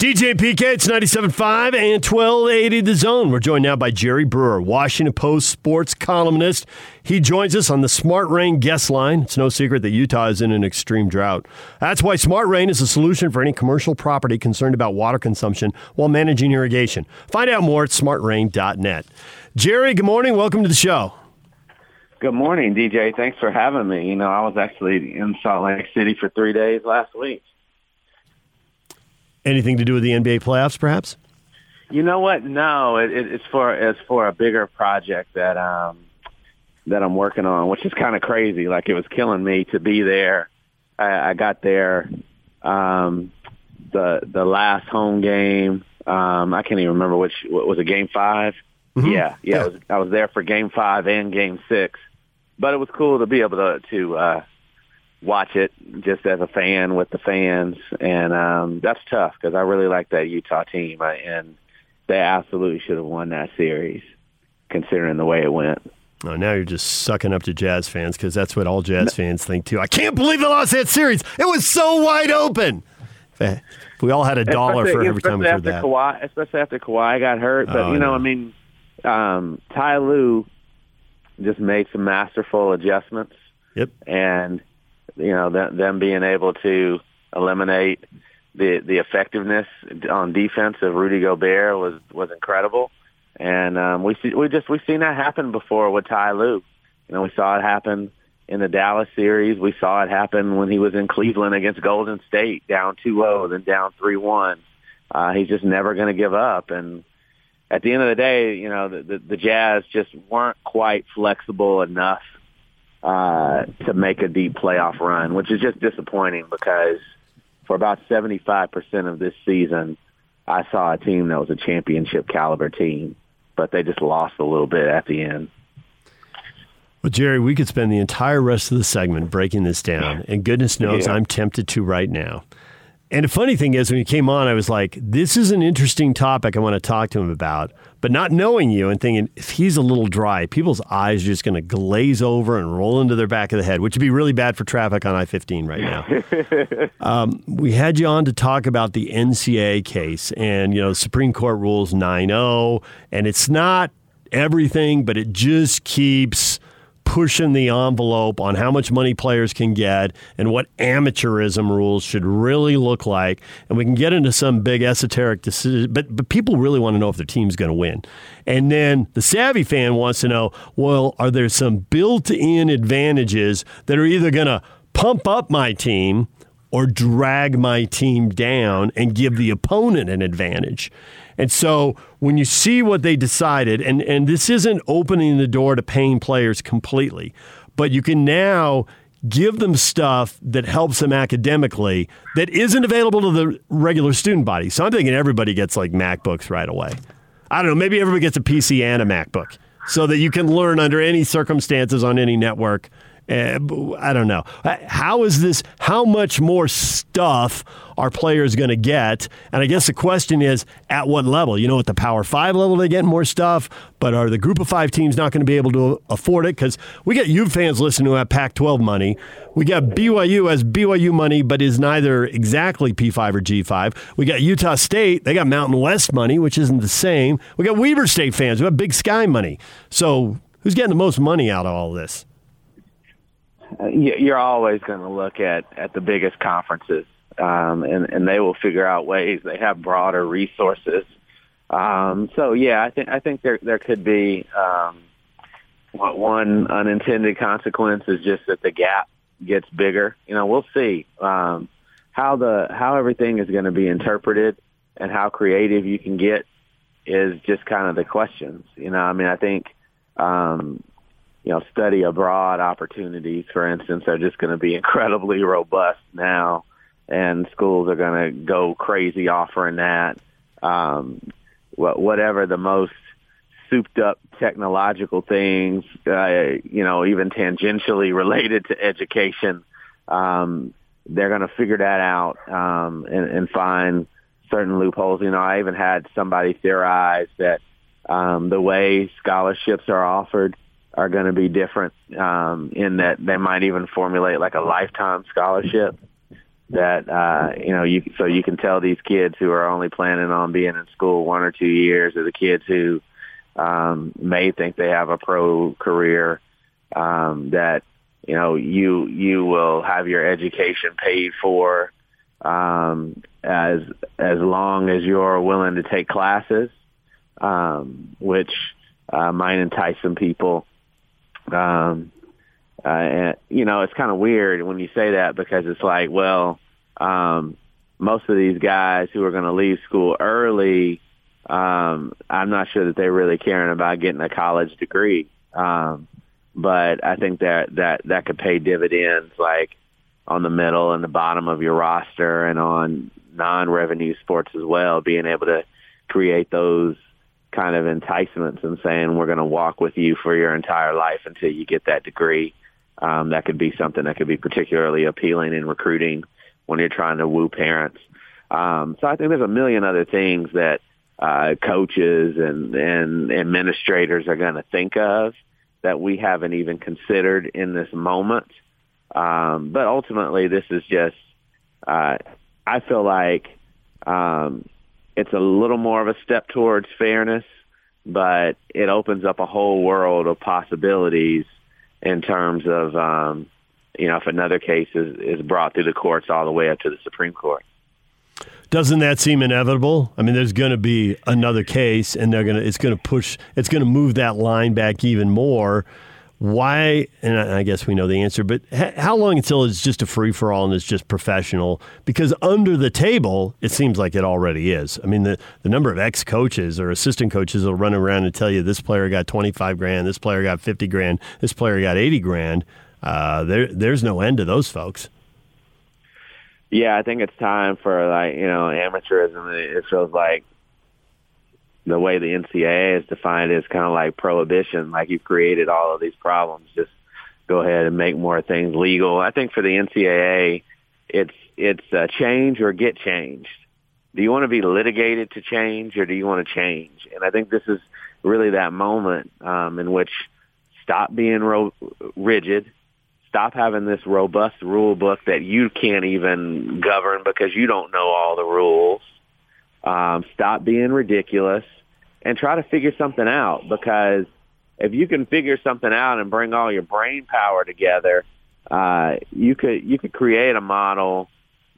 DJ PK, it's 97.5 and 1280 The Zone. We're joined now by Jerry Brewer, Washington Post sports columnist. He joins us on the Smart Rain guest line. It's no secret that Utah is in an extreme drought. That's why Smart Rain is a solution for any commercial property concerned about water consumption while managing irrigation. Find out more at smartrain.net. Jerry, good morning. Welcome to the show. Good morning, DJ. Thanks for having me. You know, I was actually in Salt Lake City for three days last week. Anything to do with the NBA playoffs, perhaps? You know what? No, it, it, it's for it's for a bigger project that um that I'm working on, which is kind of crazy. Like it was killing me to be there. I, I got there um the the last home game. Um I can't even remember which what was it game 5 Mm-hmm. Yeah, yeah, Yeah. I was I was there for game five and game six, but it was cool to be able to to uh, watch it just as a fan with the fans, and um, that's tough because I really like that Utah team, I, and they absolutely should have won that series, considering the way it went. Oh, now you're just sucking up to Jazz fans because that's what all Jazz fans think too. I can't believe they lost that series. It was so wide open. Eh, We all had a dollar Especially- for every time we especially heard after that. Kawhi, especially after Kawhi got hurt. But Oh, you know, I I mean, um, Ty Lue just made some masterful adjustments. Yep. and you know them, them being able to eliminate the the effectiveness on defense of Rudy Gobert was was incredible, and um, we see, we just we've seen that happen before with Ty Lue. You know, we saw it happen in the Dallas series. We saw it happen when he was in Cleveland against Golden State, down 2-0, then down 3-1. Uh, he's just never going to give up, and at the end of the day, you know, the, the, the Jazz just weren't quite flexible enough uh, to make a deep playoff run, which is just disappointing because for about 75% of this season, I saw a team that was a championship caliber team, but they just lost a little bit at the end. Well, Jerry, we could spend the entire rest of the segment breaking this down, and goodness knows Yeah. I'm tempted to right now. And the funny thing is, when you came on, I was like, this is an interesting topic I want to talk to him about. But not knowing you and thinking, if he's a little dry, people's eyes are just going to glaze over and roll into their back of the head, which would be really bad for traffic on I 15 right now. um, we had you on to talk about the NCAA case and, you know, Supreme Court rules 9 0, and it's not everything, but it just keeps pushing the envelope on how much money players can get and what amateurism rules should really look like. And we can get into some big esoteric decision, but, but people really want to know if their team's going to win. And then the savvy fan wants to know well, are there some built in advantages that are either going to pump up my team or drag my team down and give the opponent an advantage. And so when you see what they decided, and, and this isn't opening the door to paying players completely, but you can now give them stuff that helps them academically that isn't available to the regular student body. So I'm thinking everybody gets like MacBooks right away. I don't know, maybe everybody gets a PC and a MacBook so that you can learn under any circumstances on any network. B- I don't know. Uh, How is this? How much more stuff are players going to get? And I guess the question is, at what level? You know, at the Power Five level, they get more stuff, but are the Group of Five teams not going to be able to afford it? Because we got U fans listening who have Pac-12 money. We got BYU as BYU money, but is neither exactly P5 or G5. We got Utah State. They got Mountain West money, which isn't the same. We got Weber State fans who have Big Sky money. So who's getting the most money out of all this? You- you're always going to look at at the biggest conferences, um, and and they will figure out ways. They have broader resources. Um, so yeah, I think I think there there could be um, one unintended consequence is just that the gap gets bigger. You know, we'll see um, how the how everything is going to be interpreted and how creative you can get is just kind of the questions. You know, I mean, I think um, you know, study abroad opportunities, for instance, are just going to be incredibly robust now, and schools are going to go crazy offering that. Um, wha- whatever the most souped up technological things, uh, you know, even tangentially related to education, um, they're going to figure that out um, and, and find certain loopholes. You know, I even had somebody theorize that um, the way scholarships are offered are going to be different um, in that they might even formulate like a lifetime scholarship that uh, you know you so you can tell these kids who are only planning on being in school one or two years, or the kids who um, may think they have a pro career, um, that you know you you will have your education paid for um, as as long as you're willing to take classes, um, which uh, might entice some people. Um, uh, and, you know, it's kind of weird when you say that because it's like, well, um, most of these guys who are going to leave school early, um, I'm not sure that they're really caring about getting a college degree. Um, but I think that that that could pay dividends, like on the middle and the bottom of your roster, and on non-revenue sports as well. Being able to create those kind of enticements and saying we're going to walk with you for your entire life until you get that degree. Um, that could be something that could be particularly appealing in recruiting when you're trying to woo parents. Um, so I think there's a million other things that uh, coaches and, and administrators are going to think of that we haven't even considered in this moment. Um, but ultimately, this is just, uh, I feel like um, it's a little more of a step towards fairness, but it opens up a whole world of possibilities in terms of, um, you know, if another case is, is brought through the courts all the way up to the Supreme Court. Doesn't that seem inevitable? I mean, there's going to be another case, and they're going to it's going to push it's going to move that line back even more. Why? And I guess we know the answer, but how long until it's just a free for all and it's just professional? Because under the table, it seems like it already is. I mean, the, the number of ex coaches or assistant coaches will run around and tell you this player got 25 grand, this player got 50 grand, this player got 80 grand. Uh, there, there's no end to those folks. Yeah, I think it's time for like you know amateurism. It feels like the way the NCAA is defined is kind of like prohibition. Like you've created all of these problems. Just go ahead and make more things legal. I think for the NCAA, it's it's uh, change or get changed. Do you want to be litigated to change, or do you want to change? And I think this is really that moment um, in which stop being ro- rigid, stop having this robust rule book that you can't even govern because you don't know all the rules um, stop being ridiculous, and try to figure something out. Because if you can figure something out and bring all your brain power together, uh, you could you could create a model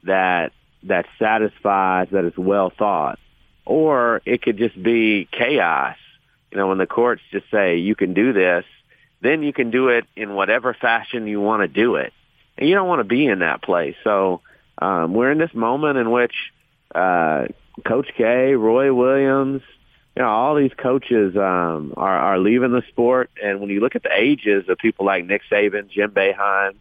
that that satisfies that is well thought, or it could just be chaos. You know, when the courts just say you can do this, then you can do it in whatever fashion you want to do it, and you don't want to be in that place. So um, we're in this moment in which uh, Coach K, Roy Williams, you know, all these coaches um, are, are leaving the sport. And when you look at the ages of people like Nick Saban, Jim Boeheim,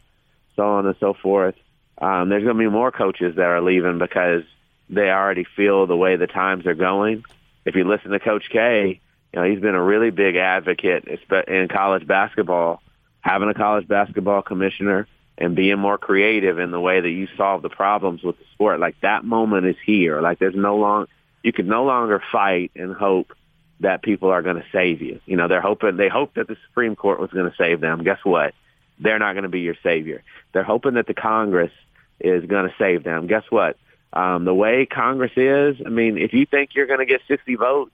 so on and so forth, um, there's going to be more coaches that are leaving because they already feel the way the times are going. If you listen to Coach K, you know, he's been a really big advocate in college basketball, having a college basketball commissioner and being more creative in the way that you solve the problems with the sport. Like that moment is here. Like there's no long, you can no longer fight and hope that people are going to save you. You know, they're hoping, they hope that the Supreme Court was going to save them. Guess what? They're not going to be your savior. They're hoping that the Congress is going to save them. Guess what? Um, the way Congress is, I mean, if you think you're going to get 60 votes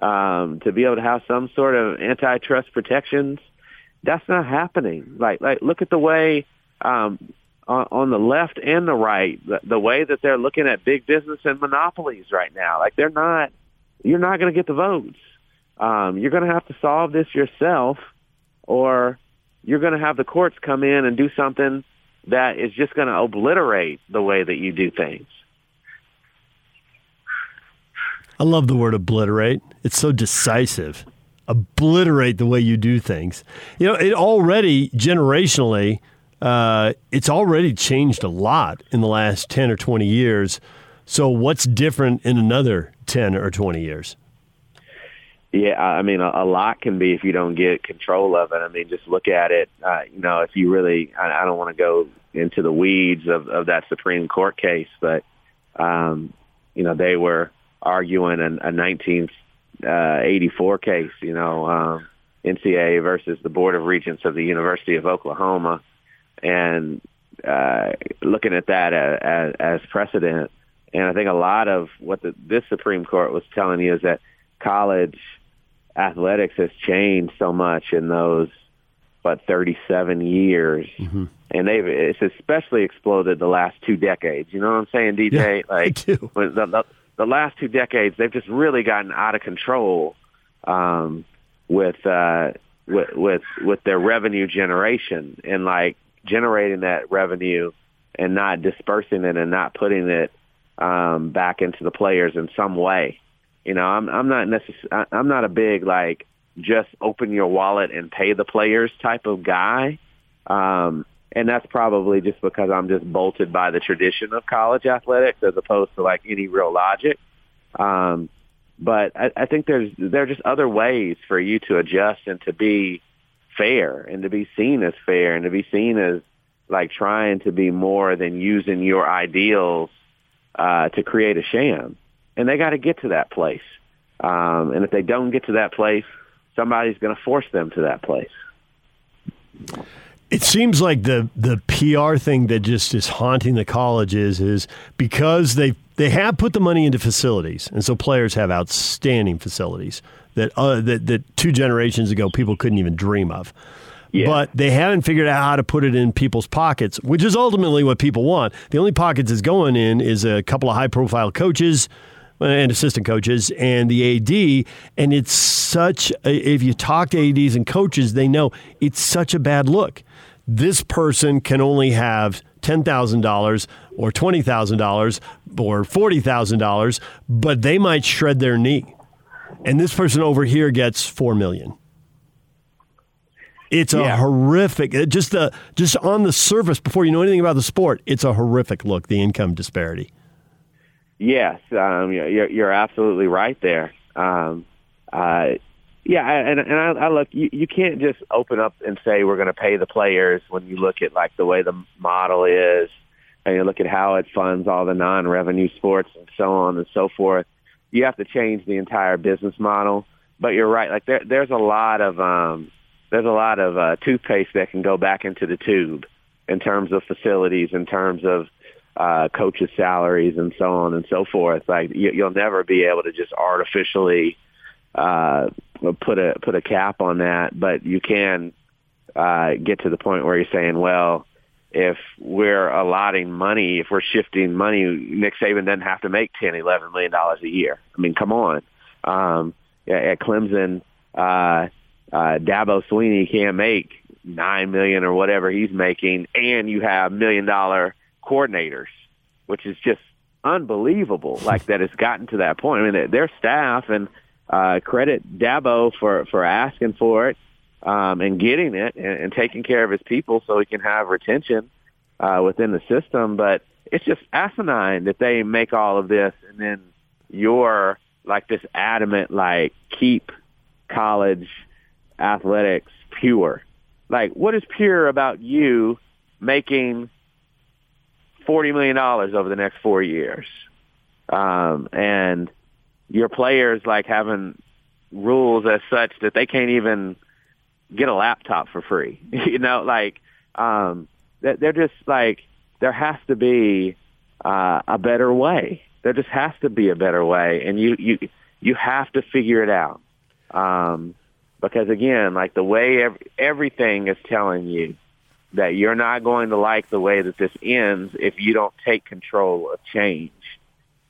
um, to be able to have some sort of antitrust protections, that's not happening. Like, like look at the way um, on, on the left and the right, the, the way that they're looking at big business and monopolies right now. Like, they're not. You're not going to get the votes. Um, you're going to have to solve this yourself, or you're going to have the courts come in and do something that is just going to obliterate the way that you do things. I love the word obliterate. It's so decisive obliterate the way you do things. You know, it already generationally, uh, it's already changed a lot in the last 10 or 20 years. So, what's different in another 10 or 20 years? Yeah, I mean, a, lot can be if you don't get control of it. I mean, just look at it. Uh, you know, if you really, I, I don't want to go into the weeds of, of that Supreme Court case, but, um, you know, they were arguing a, a 19th uh, 84 case, you know, um, NCAA versus the Board of Regents of the University of Oklahoma. And uh, looking at that as, as precedent. And I think a lot of what the, this Supreme Court was telling you is that college athletics has changed so much in those but 37 years, mm-hmm. and they've it's especially exploded the last two decades. You know what I'm saying, DJ? Yeah, like the, the, the last two decades, they've just really gotten out of control um, with, uh, with with with their revenue generation and like generating that revenue and not dispersing it and not putting it um, back into the players in some way. You know, I'm I'm not necess- I'm not a big like just open your wallet and pay the players type of guy. Um, and that's probably just because I'm just bolted by the tradition of college athletics as opposed to like any real logic. Um, but I, I think there's there are just other ways for you to adjust and to be fair and to be seen as fair and to be seen as like trying to be more than using your ideals uh, to create a sham. And they got to get to that place. Um, and if they don't get to that place, somebody's going to force them to that place. It seems like the the PR thing that just is haunting the colleges is because they they have put the money into facilities, and so players have outstanding facilities that uh, that that two generations ago people couldn't even dream of. Yeah. But they haven't figured out how to put it in people's pockets, which is ultimately what people want. The only pockets it's going in is a couple of high profile coaches and assistant coaches and the AD. And it's such, a, if you talk to ADs and coaches, they know it's such a bad look. This person can only have $10,000 or $20,000 or $40,000, but they might shred their knee. And this person over here gets 4 million. It's a yeah. horrific just the just on the surface before you know anything about the sport, it's a horrific look the income disparity. Yes, um, you're, you're absolutely right there. Um, uh, yeah, and and I, I look, you, you can't just open up and say we're going to pay the players when you look at like the way the model is, and you look at how it funds all the non-revenue sports and so on and so forth. You have to change the entire business model. But you're right, like there, there's a lot of um, there's a lot of uh, toothpaste that can go back into the tube in terms of facilities, in terms of uh, coaches' salaries and so on and so forth. Like you, you'll never be able to just artificially uh, put a put a cap on that, but you can uh, get to the point where you're saying, well, if we're allotting money, if we're shifting money, Nick Saban doesn't have to make ten, eleven million dollars a year. I mean, come on. Um, at Clemson, uh, uh, Dabo Swinney can't make nine million or whatever he's making, and you have million dollar coordinators, which is just unbelievable. Like that it's gotten to that point. I mean, their staff and uh, credit Dabo for for asking for it um, and getting it and, and taking care of his people so he can have retention uh, within the system. But it's just asinine that they make all of this and then you're like this adamant like keep college athletics pure. Like what is pure about you making forty million dollars over the next four years, um, and your players like having rules as such that they can't even get a laptop for free. you know, like um, they're just like there has to be uh, a better way. There just has to be a better way, and you you you have to figure it out. Um, because again, like the way every, everything is telling you that you're not going to like the way that this ends if you don't take control of change.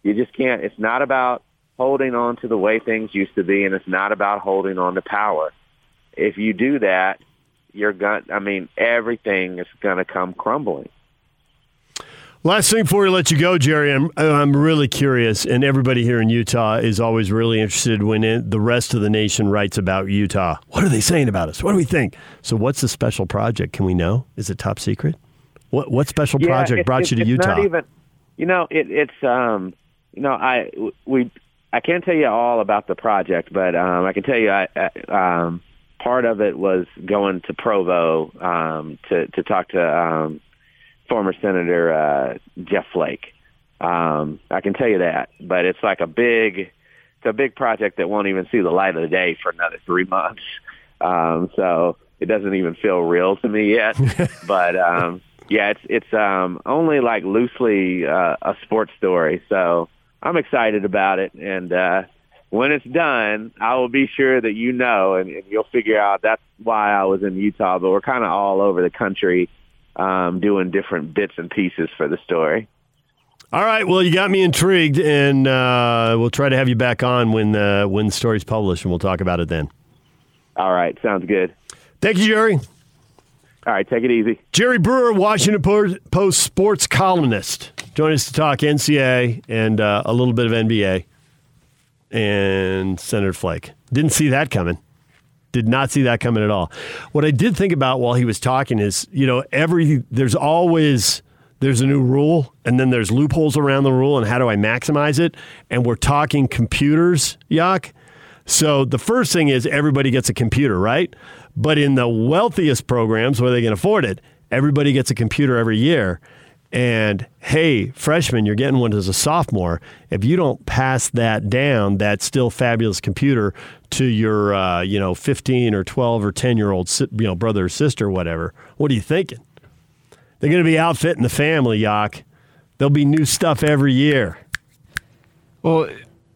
You just can't. It's not about holding on to the way things used to be, and it's not about holding on to power. If you do that, you're going. I mean, everything is going to come crumbling. Last thing before we let you go, Jerry, I'm, I'm really curious, and everybody here in Utah is always really interested when it, the rest of the nation writes about Utah. What are they saying about us? What do we think? So, what's the special project? Can we know? Is it top secret? What what special yeah, project it, brought it, you to Utah? Even, you know, it, it's um, you know, I we I can't tell you all about the project, but um, I can tell you, I, I um, part of it was going to Provo um, to to talk to um former Senator uh, Jeff Flake. Um, I can tell you that, but it's like a big, it's a big project that won't even see the light of the day for another three months. Um, so it doesn't even feel real to me yet. but um, yeah, it's it's um, only like loosely uh, a sports story, so I'm excited about it. And uh, when it's done, I will be sure that you know, and, and you'll figure out that's why I was in Utah. But we're kind of all over the country um, doing different bits and pieces for the story. All right. Well, you got me intrigued, and uh, we'll try to have you back on when uh, when the story's published, and we'll talk about it then. All right. Sounds good. Thank you, Jerry. All right. Take it easy. Jerry Brewer, Washington Post sports columnist, join us to talk NCAA and uh, a little bit of NBA and Senator Flake. Didn't see that coming. Did not see that coming at all. What I did think about while he was talking is, you know, every there's always there's a new rule and then there's loopholes around the rule and how do I maximize it? And we're talking computers, Yak. So the first thing is everybody gets a computer, right? But in the wealthiest programs where they can afford it, everybody gets a computer every year. And hey, freshman, you're getting one as a sophomore. If you don't pass that down, that still fabulous computer to your, uh, you know, 15 or 12 or 10 year old, you know, brother or sister, or whatever, what are you thinking? They're going to be outfitting the family, Yak. There'll be new stuff every year. Well,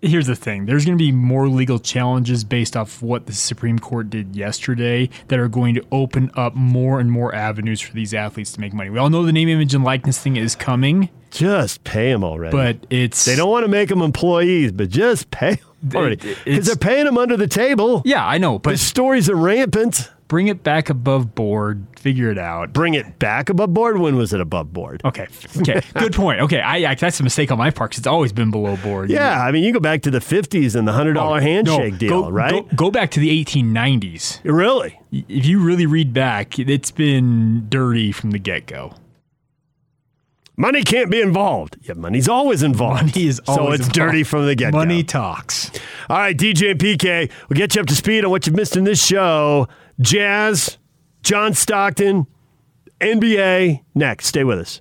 here's the thing there's going to be more legal challenges based off what the Supreme Court did yesterday that are going to open up more and more avenues for these athletes to make money. We all know the name, image, and likeness thing is coming. Just pay them already. But it's. They don't want to make them employees, but just pay them already. Because they're paying them under the table. Yeah, I know. But the stories are rampant bring it back above board, figure it out. Bring it back above board? When was it above board? Okay. Okay. Good point. Okay. I, I, that's a mistake on my part because it's always been below board. Yeah. I mean, you go back to the 50s and the $100 oh, handshake no, deal, go, right? Go, go, back to the 1890s. Really? If you really read back, it's been dirty from the get go. Money can't be involved. Yeah, money's always involved. Money is always So it's involved. dirty from the get go. Money talks. All right, DJ and PK, we'll get you up to speed on what you've missed in this show. Jazz, John Stockton, NBA. Next, stay with us.